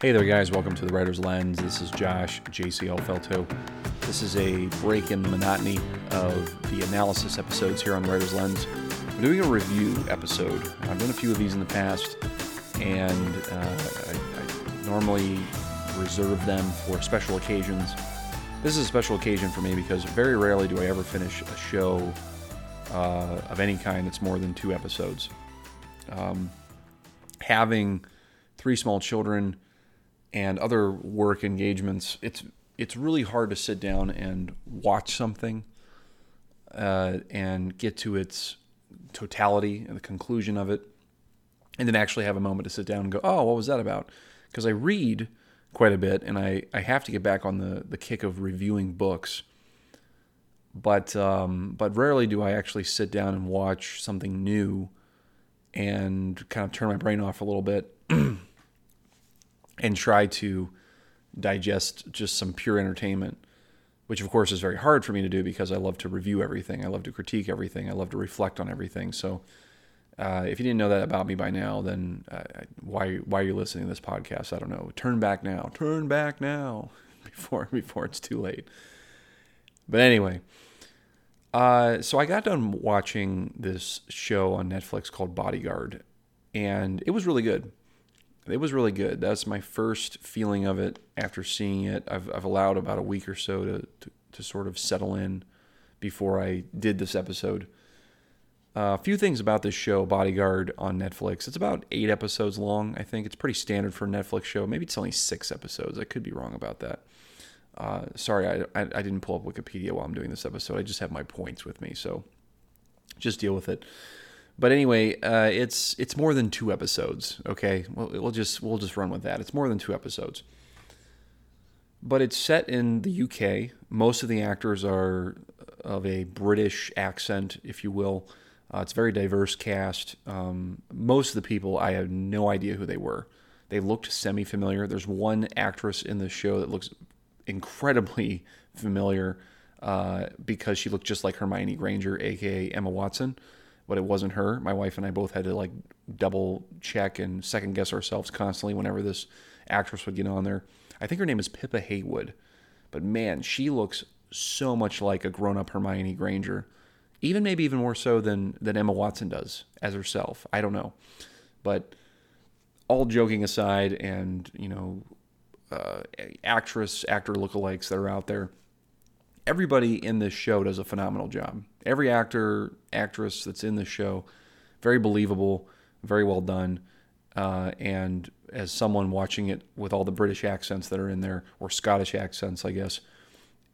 Hey there, guys. Welcome to the Writer's Lens. This is Josh, JCL Felto. This is a break in the monotony of the analysis episodes here on Writer's Lens. I'm doing a review episode. I've done a few of these in the past, and uh, I, I normally reserve them for special occasions. This is a special occasion for me because very rarely do I ever finish a show uh, of any kind that's more than two episodes. Um, having three small children and other work engagements, it's it's really hard to sit down and watch something uh, and get to its totality and the conclusion of it, and then actually have a moment to sit down and go, "Oh, what was that about?" Because I read quite a bit, and I, I have to get back on the, the kick of reviewing books. But um, but rarely do I actually sit down and watch something new and kind of turn my brain off a little bit and try to digest just some pure entertainment, which of course is very hard for me to do because I love to review everything. I love to critique everything. I love to reflect on everything. So uh, if you didn't know that about me by now, then uh, why why are you listening to this podcast? I don't know. Turn back now. Turn back now before before it's too late. But anyway, uh, so I got done watching this show on Netflix called Bodyguard, and it was really good it was really good. That's my first feeling of it after seeing it. I've, I've allowed about a week or so to, to, to sort of settle in before I did this episode. Uh, a few things about this show, Bodyguard, on Netflix. It's about eight episodes long, I think. It's pretty standard for a Netflix show. Maybe it's only six episodes. I could be wrong about that. Uh, sorry, I, I, I didn't pull up Wikipedia while I'm doing this episode. I just have my points with me, so just deal with it. But anyway, uh, it's it's more than two episodes. Okay, we'll, we'll just we'll just run with that. It's more than two episodes. But it's set in the UK. Most of the actors are of a British accent, if you will. Uh, it's a very diverse cast. Um, most of the people, I had no idea who they were. They looked semi familiar. There's one actress in the show that looks incredibly familiar uh, because she looked just like Hermione Granger, aka Emma Watson but it wasn't her. My wife and I both had to like double check and second guess ourselves constantly whenever this actress would get on there. I think her name is Pippa Haywood, but man, she looks so much like a grown-up Hermione Granger, even maybe even more so than than Emma Watson does as herself. I don't know, but all joking aside, and you know, uh, actress actor lookalikes that are out there everybody in this show does a phenomenal job. Every actor, actress that's in this show, very believable, very well done. Uh, and as someone watching it with all the British accents that are in there, or Scottish accents, I guess,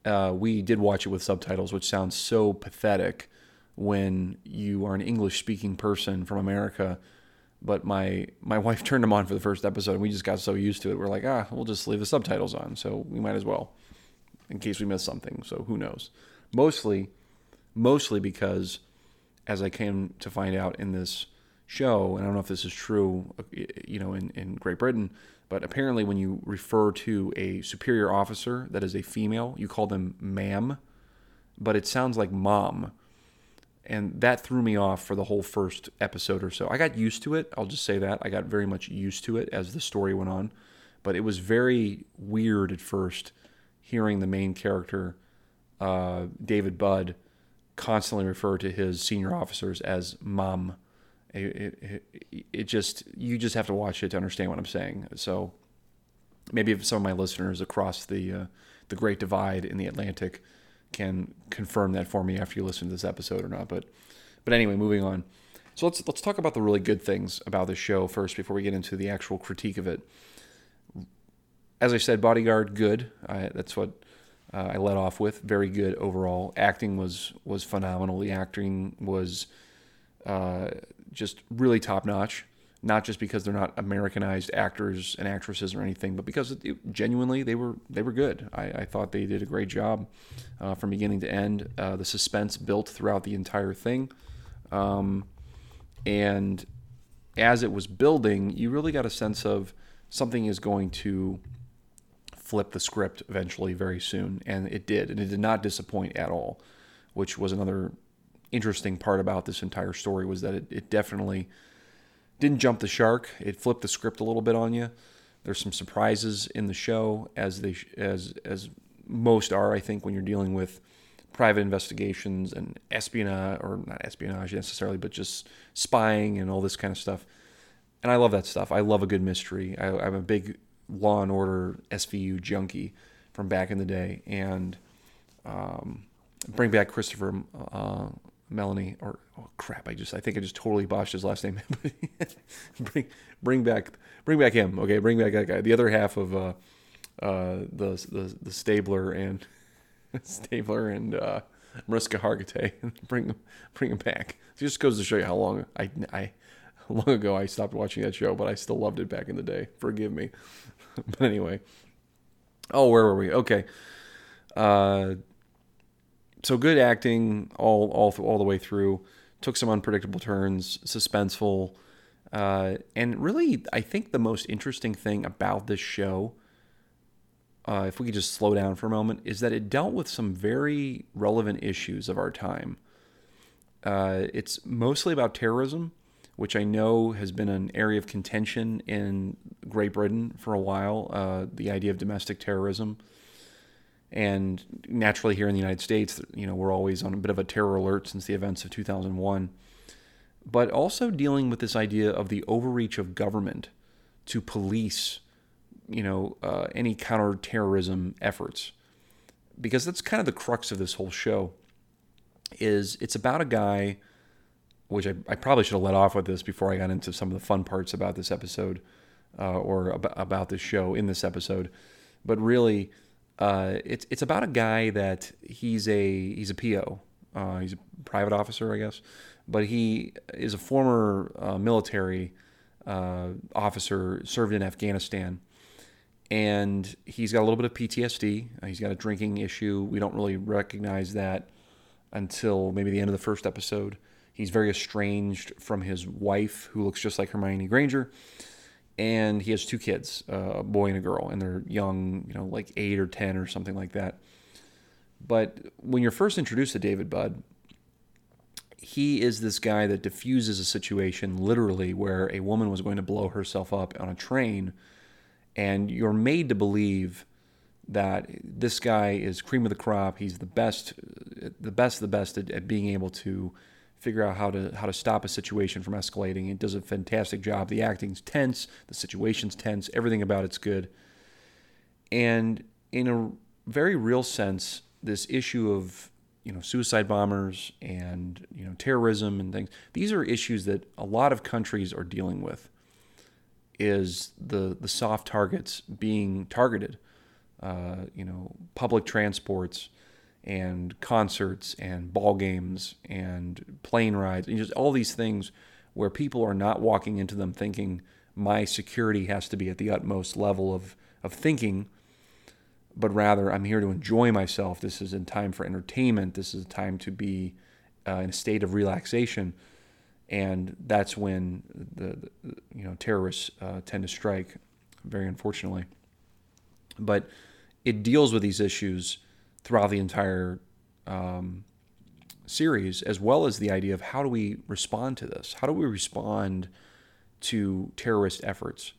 uh, we did watch it with subtitles, which sounds so pathetic when you are an English speaking person from America. But my my wife turned them on for the first episode, and we just got so used to it. We're like, ah, we'll just leave the subtitles on, so we might as well in case we miss something. So who knows? Mostly, mostly because, as I came to find out in this show, and I don't know if this is true, you know, in, in Great Britain, but apparently when you refer to a superior officer that is a female, you call them ma'am, but it sounds like mom. And that threw me off for the whole first episode or so. I got used to it. I'll just say that. I got very much used to it as the story went on. But it was very weird at first hearing the main character, uh, David Budd, constantly refer to his senior officers as mom. It, it, it, just you just have to watch it to understand what I'm saying. So maybe if some of my listeners across the uh, the Great Divide in the Atlantic can confirm that for me after you listen to this episode or not. But but anyway, moving on. So let's let's talk about the really good things about this show first before we get into the actual critique of it as I said, Bodyguard, good. I, that's what uh, I led off with. Very good overall. Acting was was phenomenal. The acting was uh, just really top notch. Not just because they're not Americanized actors and actresses or anything, but because it, genuinely they were they were good. I, I thought they did a great job uh, from beginning to end. Uh, the suspense built throughout the entire thing, um, and as it was building, you really got a sense of something is going to flip the script eventually very soon, and it did, and it did not disappoint at all, which was another interesting part about this entire story was that it, it definitely didn't jump the shark. It flipped the script a little bit on you, There's some surprises in the show, as they as as most are, I think, when you're dealing with private investigations and espionage, or not espionage necessarily, but just spying and all this kind of stuff. And I love that stuff. I love a good mystery. I, I'm a big Law and Order SVU junkie from back in the day, and um, bring back Christopher uh, Melanie or oh crap! I just I think I just totally botched his last name. bring bring back bring back him. Okay, bring back that guy. The other half of uh, uh, the, the the Stabler and Stabler and uh, Mariska Hargitay. bring bring him back. It just goes to show you how long I I long ago I stopped watching that show, but I still loved it back in the day. Forgive me. but anyway. Oh, where were we? Okay. Uh, so good acting all all all the way through. Took some unpredictable turns, suspenseful, uh, and really, I think the most interesting thing about this show, uh, if we could just slow down for a moment, is that it dealt with some very relevant issues of our time. Uh, it's mostly about terrorism, which I know has been an area of contention in Great Britain for a while. Uh, the idea of domestic terrorism and naturally, here in the United States, you know, we're always on a bit of a terror alert since the events of 2001. But also dealing with this idea of the overreach of government to police, you know, uh, any counterterrorism efforts, because that's kind of the crux of this whole show. Is it's about a guy, which I, I probably should have let off with this before I got into some of the fun parts about this episode, uh, or ab- about this show in this episode, but really uh, it's it's about a guy that he's a he's a PO. Uh, he's a private officer, I guess, but he is a former uh, military uh, officer, served in Afghanistan, and he's got a little bit of PTSD. Uh, he's got a drinking issue. We don't really recognize that until maybe the end of the first episode. He's very estranged from his wife, who looks just like Hermione Granger and he has two kids, a boy and a girl, and they're young, you know, like eight or ten or something like that. But when you're first introduced to David Budd, he is this guy that diffuses a situation literally where a woman was going to blow herself up on a train, and you're made to believe that this guy is cream of the crop. He's the best, the best, the best at, at being able to figure out how to how to stop a situation from escalating. It does a fantastic job. The acting's tense, the situation's tense, everything about it's good. And in a very real sense, this issue of you know suicide bombers and you know terrorism and things these are issues that a lot of countries are dealing with is the the soft targets being targeted uh, you know public transports and concerts and ball games and plane rides and just all these things where people are not walking into them thinking my security has to be at the utmost level of, of thinking, but rather I'm here to enjoy myself. This is a time for entertainment. This is a time to be uh, in a state of relaxation. And that's when the, the you know terrorists uh, tend to strike, very unfortunately. But it deals with these issues throughout the entire um, series, as well as the idea of how do we respond to this? How do we respond to terrorist efforts?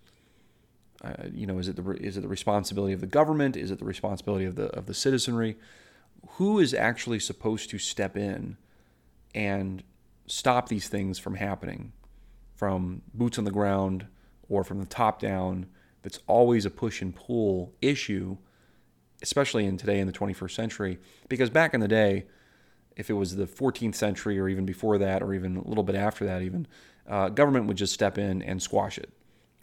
Uh, you know, is it the is it the responsibility of the government? Is it the responsibility of the of the citizenry? Who is actually supposed to step in and stop these things from happening, from boots on the ground or from the top down? That's always a push and pull issue especially in today in the 21st century. Because back in the day, if it was the 14th century or even before that, or even a little bit after that, even uh, government would just step in and squash it,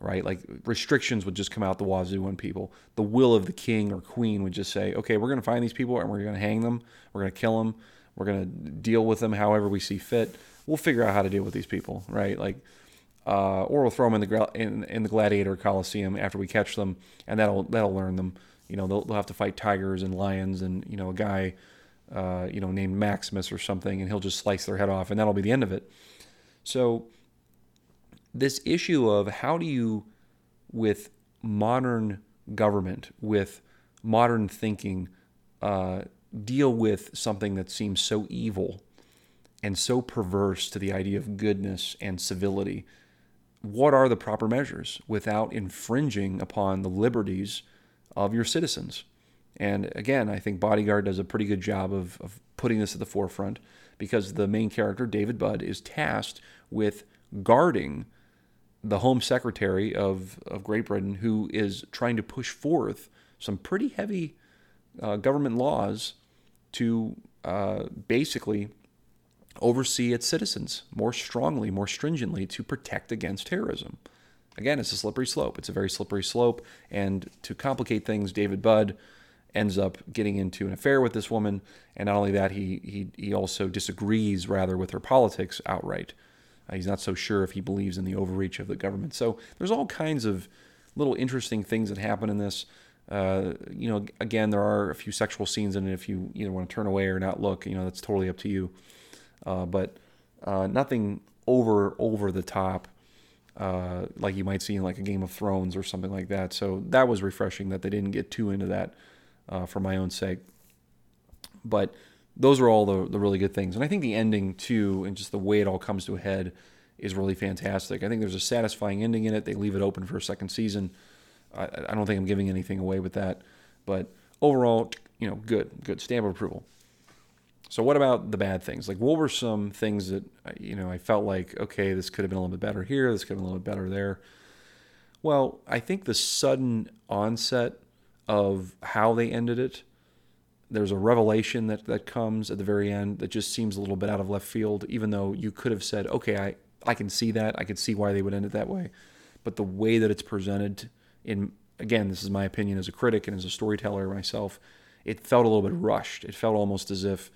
right? Like restrictions would just come out the wazoo on people. The will of the king or queen would just say, okay, we're going to find these people and we're going to hang them, we're going to kill them, we're going to deal with them however we see fit. We'll figure out how to deal with these people, right? Like, uh, or we'll throw them in the in, in the gladiator coliseum after we catch them, and that'll that'll learn them you know, they'll, they'll have to fight tigers and lions and, you know, a guy, uh, you know, named Maximus or something, and he'll just slice their head off, and that'll be the end of it. So, this issue of how do you, with modern government, with modern thinking, uh, deal with something that seems so evil and so perverse to the idea of goodness and civility. what are the proper measures without infringing upon the liberties of your citizens? And again, I think Bodyguard does a pretty good job of, of putting this at the forefront because the main character, David Budd, is tasked with guarding the Home Secretary of, of Great Britain, who is trying to push forth some pretty heavy uh, government laws to uh, basically oversee its citizens more strongly, more stringently to protect against terrorism. Again, it's a slippery slope. It's a very slippery slope. And to complicate things, David Budd ends up getting into an affair with this woman. And not only that, he, he, he also disagrees rather with her politics outright. Uh, he's not so sure if he believes in the overreach of the government. So there's all kinds of little interesting things that happen in this. Uh, you know, again, there are a few sexual scenes in it. If you either want to turn away or not look, you know, that's totally up to you. Uh, but uh, nothing over over the top uh, like you might see in like a Game of Thrones or something like that. So that was refreshing that they didn't get too into that uh, for my own sake. But those are all the, the really good things. And I think the ending, too, and just the way it all comes to a head is really fantastic. I think there's a satisfying ending in it. They leave it open for a second season. I, I don't think I'm giving anything away with that. But overall, you know, good, good stamp of approval. So what about the bad things? Like what were some things that you know I felt like okay, this could have been a little bit better here, this could have been a little bit better there. Well, I think the sudden onset of how they ended it, there's a revelation that that comes at the very end that just seems a little bit out of left field, even though you could have said, okay, I I can see that, I could see why they would end it that way, but the way that it's presented in again, this is my opinion as a critic and as a storyteller myself, it felt a little bit rushed. It felt almost as if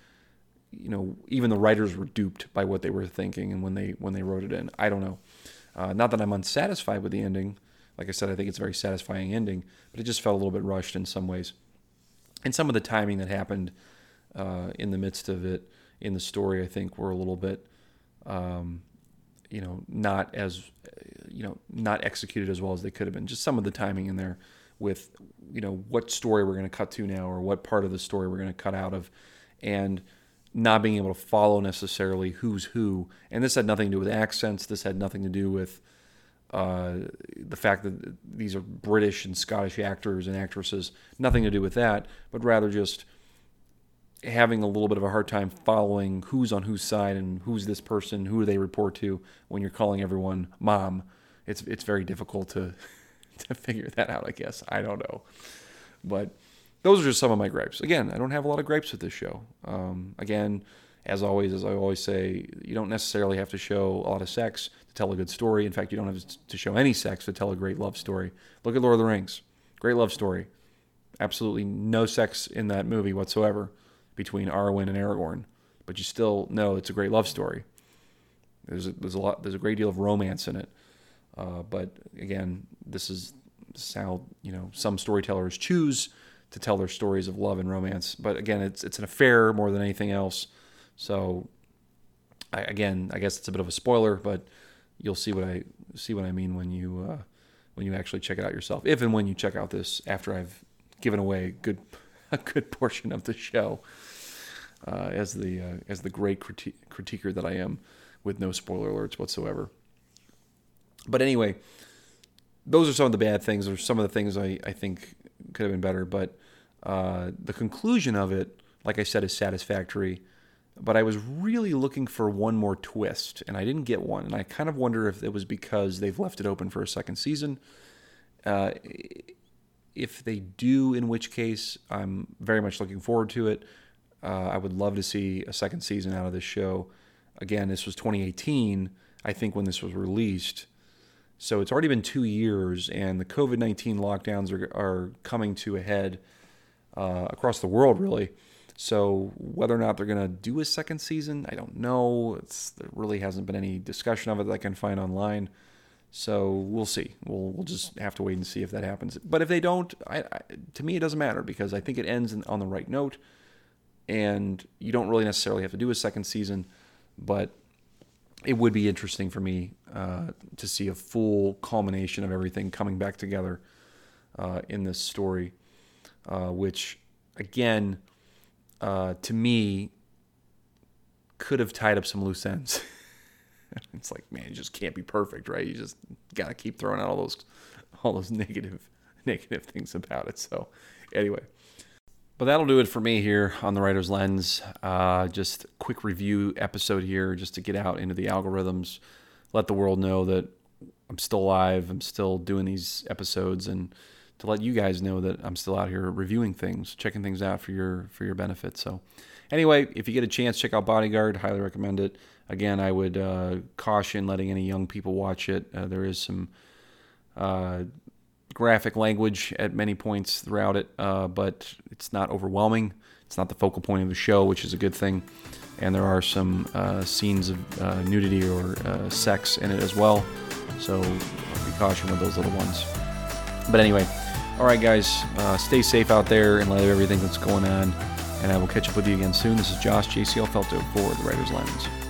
you know, even the writers were duped by what they were thinking and when they when they wrote it in. I don't know. Uh, not that I'm unsatisfied with the ending. Like I said, I think it's a very satisfying ending, but it just felt a little bit rushed in some ways. And some of the timing that happened uh, in the midst of it in the story, I think, were a little bit, um, you know, not as, you know, not executed as well as they could have been. Just some of the timing in there with, you know, what story we're going to cut to now or what part of the story we're going to cut out of. And not being able to follow necessarily who's who. And this had nothing to do with accents. This had nothing to do with uh, the fact that these are British and Scottish actors and actresses. Nothing to do with that, but rather just having a little bit of a hard time following who's on whose side and who's this person, who do they report to when you're calling everyone mom. It's it's very difficult to to figure that out. I guess I don't know, but those are just some of my gripes. Again, I don't have a lot of gripes with this show. Um, again, as always, as I always say, you don't necessarily have to show a lot of sex to tell a good story. In fact, you don't have to show any sex to tell a great love story. Look at Lord of the Rings. Great love story. Absolutely no sex in that movie whatsoever between Arwen and Aragorn, but you still know it's a great love story. There's a, there's a lot there's a great deal of romance in it. Uh, but again, this is, this is how you know some storytellers choose to tell their stories of love and romance. But again, it's it's an affair more than anything else. So I, again, I guess it's a bit of a spoiler, but you'll see what I see what I mean when you uh, when you actually check it out yourself. If and when you check out this after I've given away a good a good portion of the show uh, as the uh, as the great criti- critiquer that I am with no spoiler alerts whatsoever. But anyway, those are some of the bad things, or some of the things I, I think could have been better. But uh, the conclusion of it, like I said, is satisfactory. But I was really looking for one more twist, and I didn't get one. And I kind of wonder if it was because they've left it open for a second season. Uh, if they do, in which case, I'm very much looking forward to it. Uh, I would love to see a second season out of this show. Again, this was 2018, I think, when this was released. So it's already been two years, and the COVID 19 lockdowns are, are coming to a head uh, across the world, really. So whether or not they're going to do a second season, I don't know. It's, there really hasn't been any discussion of it that I can find online. So we'll see. We'll, we'll just have to wait and see if that happens. But if they don't, I, I, to me, it doesn't matter because I think it ends in, on the right note. And you don't really necessarily have to do a second season, but it would be interesting for me uh, to see a full culmination of everything coming back together uh, in this story, uh, which, again, uh, to me, could have tied up some loose ends. it's like, man, you just can't be perfect, right? You just got to keep throwing out all those, all those negative, negative things about it. So, anyway, but that'll do it for me here on the Writer's Lens. Uh, just quick review episode here, just to get out into the algorithms, let the world know that I'm still alive, I'm still doing these episodes, and to let you guys know that I'm still out here reviewing things, checking things out for your for your benefit. So, anyway, if you get a chance, check out Bodyguard. Highly recommend it. Again, I would uh, caution letting any young people watch it. Uh, there is some uh, graphic language at many points throughout it, uh, but it's not overwhelming. It's not the focal point of the show, which is a good thing. And there are some uh, scenes of uh, nudity or sex in it as well. So be cautious with those little ones. But anyway, all right, guys, uh, stay safe out there and let everything that's going on. And I will catch up with you again soon. This is Josh JCL Felto for the Writer's Lens.